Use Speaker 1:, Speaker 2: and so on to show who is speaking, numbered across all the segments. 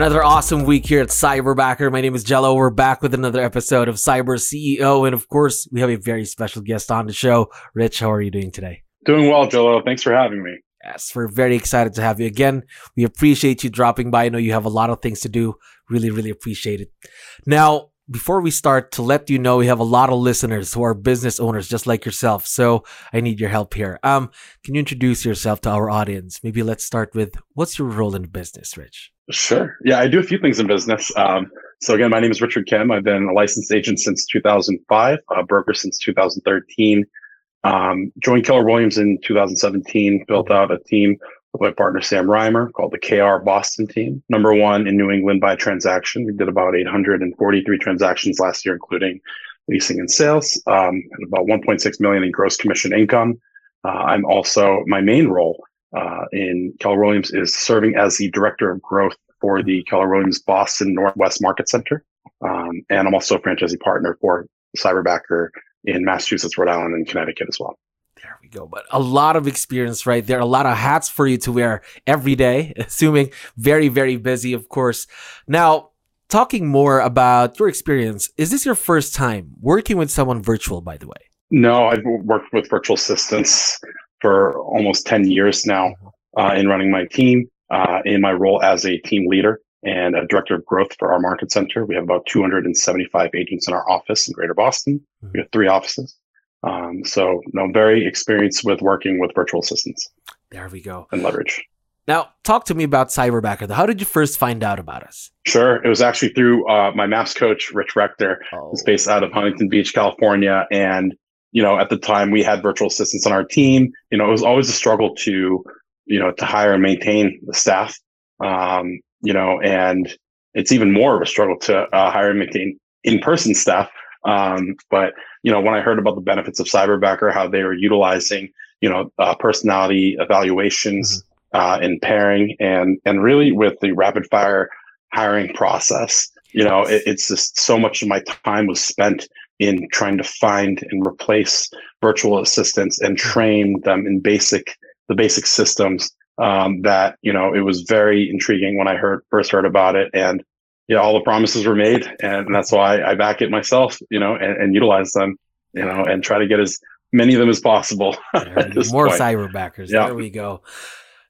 Speaker 1: Another awesome week here at Cyberbacker. My name is Jello. We're back with another episode of Cyber CEO. And of course, we have a very special guest on the show. Rich, how are you doing today?
Speaker 2: Doing well, Jello. Thanks for having me.
Speaker 1: Yes, we're very excited to have you again. We appreciate you dropping by. I know you have a lot of things to do. Really, really appreciate it. Now, before we start, to let you know, we have a lot of listeners who are business owners just like yourself. So I need your help here. Um, can you introduce yourself to our audience? Maybe let's start with what's your role in business, Rich?
Speaker 2: Sure. Yeah, I do a few things in business. Um, so again, my name is Richard Kim. I've been a licensed agent since 2005, a broker since 2013. Um, joined Keller Williams in 2017, built out a team with my partner Sam Reimer called the KR Boston team. Number one in New England by transaction. We did about 843 transactions last year, including leasing and sales, um, and about 1.6 million in gross commission income. Uh, I'm also my main role uh, in Keller Williams is serving as the director of growth for the Keller Williams Boston Northwest Market Center, um, and I'm also a franchisee partner for Cyberbacker in Massachusetts, Rhode Island, and Connecticut as well.
Speaker 1: There we go. But a lot of experience right there, are a lot of hats for you to wear every day, assuming very, very busy, of course. Now, talking more about your experience, is this your first time working with someone virtual, by the way?
Speaker 2: No, I've worked with virtual assistants for almost 10 years now uh, in running my team, uh, in my role as a team leader and a director of growth for our market center. We have about 275 agents in our office in Greater Boston. Mm-hmm. We have three offices. Um, so, no, very experienced with working with virtual assistants.
Speaker 1: There we go.
Speaker 2: And leverage.
Speaker 1: Now, talk to me about Cyberbacker. How did you first find out about us?
Speaker 2: Sure. It was actually through uh, my MAPS coach, Rich Rector, oh. who's based out of Huntington Beach, California. And, you know, at the time we had virtual assistants on our team. You know, it was always a struggle to, you know, to hire and maintain the staff. Um, you know, and it's even more of a struggle to uh, hire and maintain in-person staff. Um, but you know, when I heard about the benefits of Cyberbacker, how they were utilizing, you know, uh, personality evaluations mm-hmm. uh, and pairing, and and really with the rapid fire hiring process, you know, it, it's just so much of my time was spent in trying to find and replace virtual assistants and train them in basic the basic systems um, that you know it was very intriguing when I heard first heard about it, and yeah, all the promises were made, and that's why I back it myself, you know, and, and utilize them, you know, and try to get as many of them as possible.
Speaker 1: more point. cyberbackers. Yeah. There we go.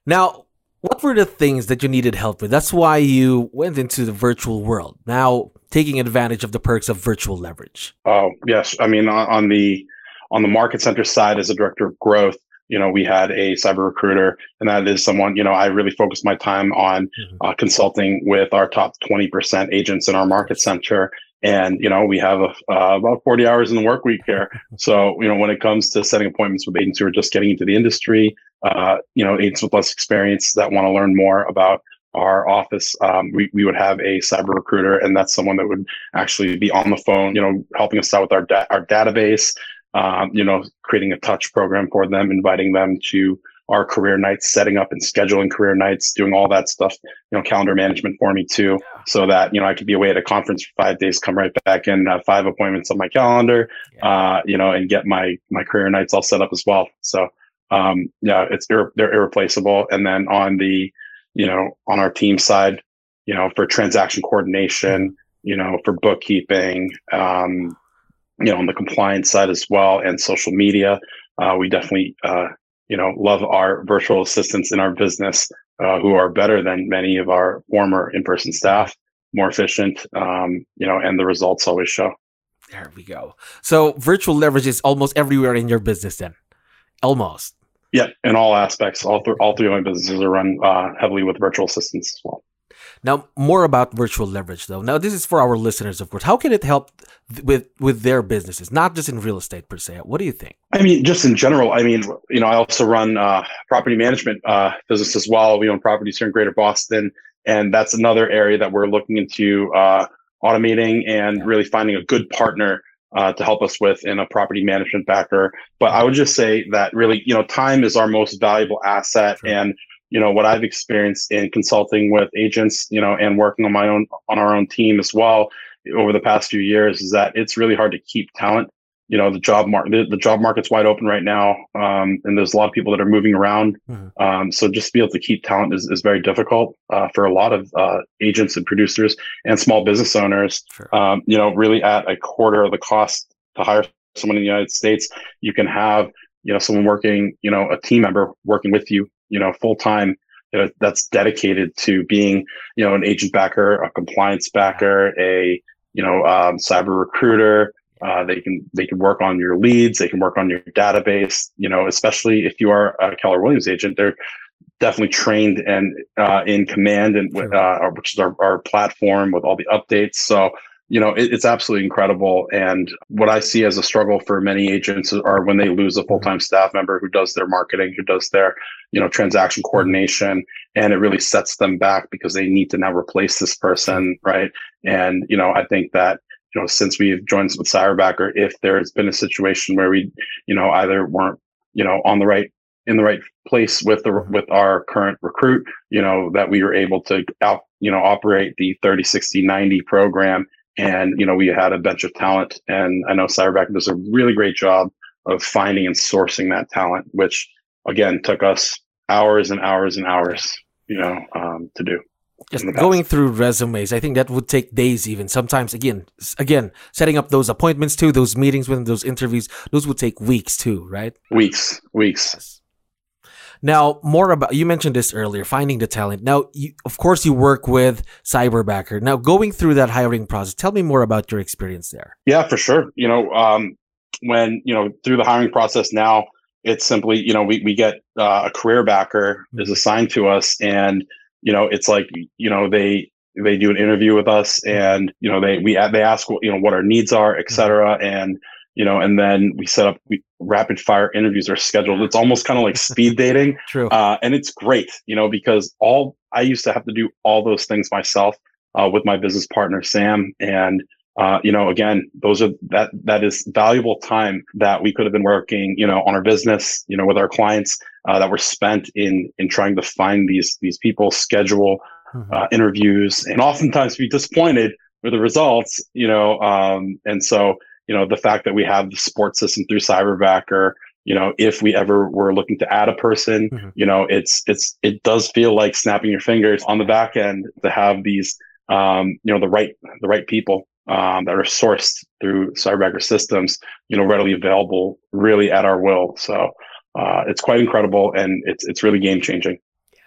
Speaker 1: Now, what were the things that you needed help with? That's why you went into the virtual world. Now, taking advantage of the perks of virtual leverage.
Speaker 2: Oh yes, I mean on, the on the market center side as a director of growth, you know, we had a cyber recruiter, and that is someone, you know, I really focused my time on mm-hmm. uh, consulting with our top 20% agents in our market center. And, you know, we have a, uh, about 40 hours in the work week here. So, you know, when it comes to setting appointments with agents who are just getting into the industry, uh, you know, agents with less experience that want to learn more about our office, um, we, we would have a cyber recruiter, and that's someone that would actually be on the phone, you know, helping us out with our da- our database, um, you know, creating a touch program for them, inviting them to our career nights, setting up and scheduling career nights, doing all that stuff, you know, calendar management for me too, so that, you know, I could be away at a conference for five days, come right back and have five appointments on my calendar, yeah. uh, you know, and get my, my career nights all set up as well. So, um, yeah, it's, they're, they're irreplaceable. And then on the, you know, on our team side, you know, for transaction coordination, you know, for bookkeeping, um, you know, on the compliance side as well and social media. Uh, we definitely, uh, you know, love our virtual assistants in our business uh, who are better than many of our former in-person staff, more efficient, um, you know, and the results always show.
Speaker 1: There we go. So virtual leverage is almost everywhere in your business then, almost.
Speaker 2: Yeah, in all aspects, all, th- all three of my businesses are run uh, heavily with virtual assistants as well.
Speaker 1: Now, more about virtual leverage, though. Now, this is for our listeners, of course. How can it help th- with with their businesses, not just in real estate per se? What do you think?
Speaker 2: I mean, just in general. I mean, you know, I also run uh, property management uh, business as well. We own properties here in Greater Boston, and that's another area that we're looking into uh, automating and really finding a good partner uh, to help us with in a property management backer. But I would just say that really, you know, time is our most valuable asset, sure. and you know what I've experienced in consulting with agents, you know, and working on my own on our own team as well over the past few years is that it's really hard to keep talent. You know, the job market the, the, job market's wide open right now, um, and there's a lot of people that are moving around. Mm-hmm. Um, so just to be able to keep talent is, is very difficult uh, for a lot of uh, agents and producers and small business owners. Sure. Um, you know, really at a quarter of the cost to hire someone in the United States, you can have you know someone working, you know, a team member working with you you know, full time you know, that's dedicated to being, you know, an agent backer, a compliance backer, a, you know, um, cyber recruiter. Uh, they can they can work on your leads. They can work on your database. You know, especially if you are a Keller Williams agent, they're definitely trained and uh, in command and uh, which is our, our platform with all the updates. So you know, it, it's absolutely incredible. And what I see as a struggle for many agents are when they lose a full time mm-hmm. staff member who does their marketing, who does their, you know, transaction coordination, and it really sets them back because they need to now replace this person, right? And you know, I think that you know, since we've joined with Cyberbacker, if there's been a situation where we, you know, either weren't, you know, on the right in the right place with the mm-hmm. with our current recruit, you know, that we were able to out, you know, operate the 30, 60, 90 program and, you know, we had a bunch of talent and I know Cyberback does a really great job of finding and sourcing that talent, which again took us hours and hours and hours, you know, um, to do.
Speaker 1: Just going through resumes, I think that would take days even. Sometimes again, again, setting up those appointments too, those meetings with those interviews, those would take weeks too, right?
Speaker 2: Weeks, weeks. Yes.
Speaker 1: Now, more about you mentioned this earlier, finding the talent. Now, you, of course, you work with Cyberbacker. Now, going through that hiring process, tell me more about your experience there.
Speaker 2: Yeah, for sure. You know, um, when you know through the hiring process now, it's simply you know we we get uh, a career backer is mm-hmm. assigned to us, and you know it's like you know they they do an interview with us, and you know they we they ask you know what our needs are, et mm-hmm. and you know, and then we set up we, rapid fire interviews are scheduled. It's almost kind of like speed dating.
Speaker 1: True.
Speaker 2: Uh, and it's great, you know, because all I used to have to do all those things myself uh, with my business partner, Sam. And, uh, you know, again, those are that, that is valuable time that we could have been working, you know, on our business, you know, with our clients, uh, that were spent in, in trying to find these, these people, schedule, mm-hmm. Uh, interviews, and oftentimes be disappointed with the results, you know, um, and so, you know, the fact that we have the support system through Cyberbacker, you know, if we ever were looking to add a person, mm-hmm. you know, it's it's it does feel like snapping your fingers on the back end to have these um, you know, the right the right people um, that are sourced through Cyberbacker systems, you know, readily available really at our will. So uh, it's quite incredible and it's it's really game changing.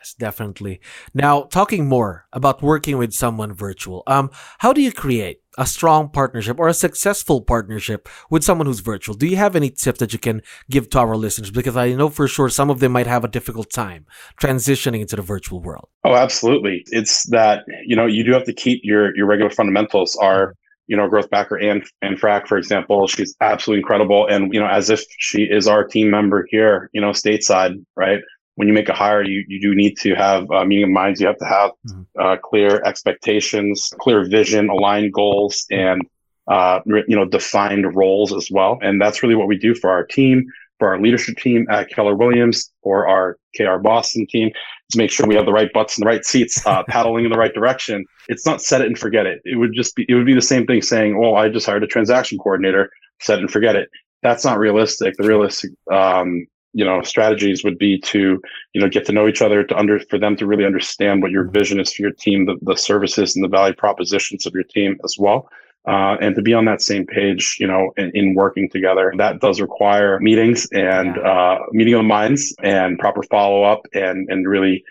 Speaker 1: Yes, definitely. Now, talking more about working with someone virtual, um, how do you create a strong partnership or a successful partnership with someone who's virtual? Do you have any tips that you can give to our listeners? Because I know for sure some of them might have a difficult time transitioning into the virtual world.
Speaker 2: Oh, absolutely. It's that, you know, you do have to keep your your regular fundamentals are you know, growth backer and and Frack, for example, she's absolutely incredible. And, you know, as if she is our team member here, you know, stateside, right? When you make a hire, you, you do need to have a meeting of minds. You have to have mm-hmm. uh, clear expectations, clear vision, aligned goals, and uh, you know defined roles as well. And that's really what we do for our team, for our leadership team at Keller Williams, or our KR Boston team, to make sure we have the right butts in the right seats, uh, paddling in the right direction. It's not set it and forget it. It would just be it would be the same thing saying, "Well, I just hired a transaction coordinator, set it and forget it." That's not realistic. The realistic um, you know strategies would be to you know get to know each other to under for them to really understand what your vision is for your team the, the services and the value propositions of your team as well. Uh, and to be on that same page you know in, in working together that does require meetings and uh, meeting of the minds and proper follow-up and and really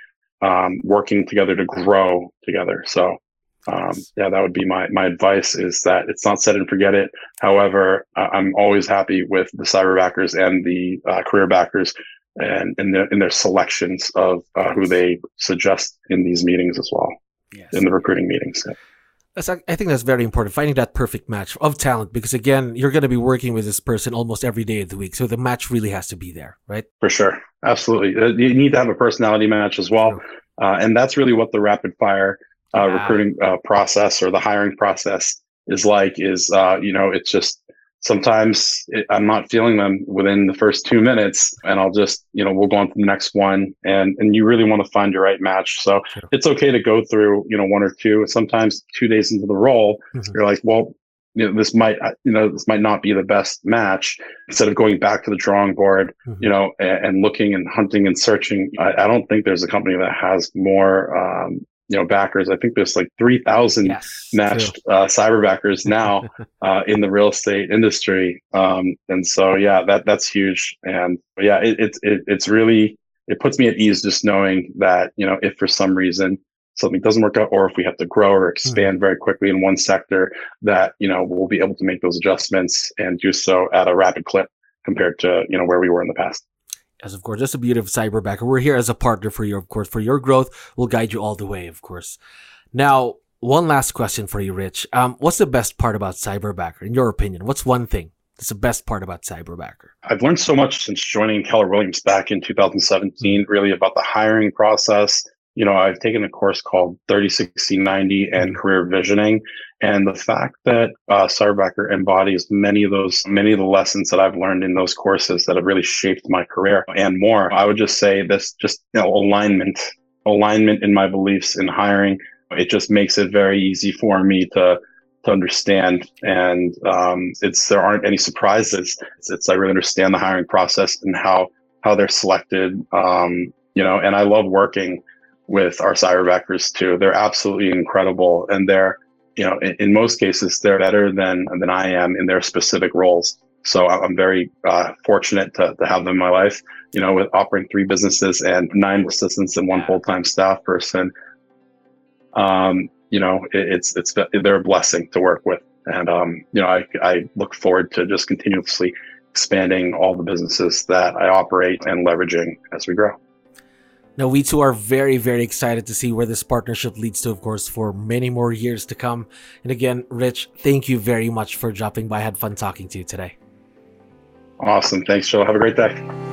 Speaker 2: um, working together to grow together. So um, yeah, that would be my my advice. Is that it's not set and forget it. However, uh, I'm always happy with the cyber backers and the uh, career backers, and in their in their selections of uh, who they suggest in these meetings as well. yes. in the recruiting meetings.
Speaker 1: That's, I think that's very important. Finding that perfect match of talent, because again, you're going to be working with this person almost every day of the week, so the match really has to be there, right?
Speaker 2: For sure, absolutely. Uh, you need to have a personality match as well, uh, and that's really what the rapid fire uh, yeah. recruiting uh, process or the hiring process is like. Is uh, you know, it's just sometimes it, I'm not feeling them within the first two minutes, and I'll just you know we'll go on to the next one, and and you really want to find your right match. So sure. it's okay to go through you know one or two. Sometimes two days into the role, mm-hmm. you're like, well, you know this might you know this might not be the best match instead of going back to the drawing board mm-hmm. you know and, and, looking and hunting and searching I, I, don't think there's a company that has more um, you know backers. I think there's like three thousand yes, matched uh, cyber backers now uh, in the real estate industry, um, and so yeah, that that's huge. And yeah, it, it, it it's really it puts me at ease just knowing that you know if for some reason something doesn't work out or if we have to grow or expand mm-hmm. very quickly in one sector that you know we'll be able to make those adjustments and do so at a rapid clip compared to you know where we were in the past
Speaker 1: as of course, that's the beauty of Cyberbacker. We're here as a partner for you, of course, for your growth. We'll guide you all the way, of course. Now, one last question for you, Rich. Um, what's the best part about Cyberbacker, in your opinion? What's one thing that's the best part about Cyberbacker?
Speaker 2: I've learned so much since joining Keller Williams back in 2017, really about the hiring process, you know, I've taken a course called 30, 60, 90 and mm-hmm. career visioning. And the fact that uh, embodies many of those, many of the lessons that I've learned in those courses that have really shaped my career and more, I would just say this just you know, alignment, alignment in my beliefs in hiring. It just makes it very easy for me to to understand and um, it's there aren't any surprises it's, it's, i really understand the hiring process and how how they're selected um, you know and i love working with our cyber cyberbackers too. They're absolutely incredible, and they're you know in, in, most cases they're better than than I am in their specific roles. So I'm very uh, fortunate to, to have them in my life. You know, with operating three businesses and nine assistants and one full time staff person. Um, you know, it, it's it's they're a blessing to work with, and um, you know, I I look forward to just continuously expanding all the businesses that I operate and leveraging as we grow.
Speaker 1: Now, we too are very, very excited to see where this partnership leads to, of course, for many more years to come. And again, Rich, thank you very much for dropping by. I had fun talking to you today.
Speaker 2: Awesome. Thanks, Joe. Have a great day.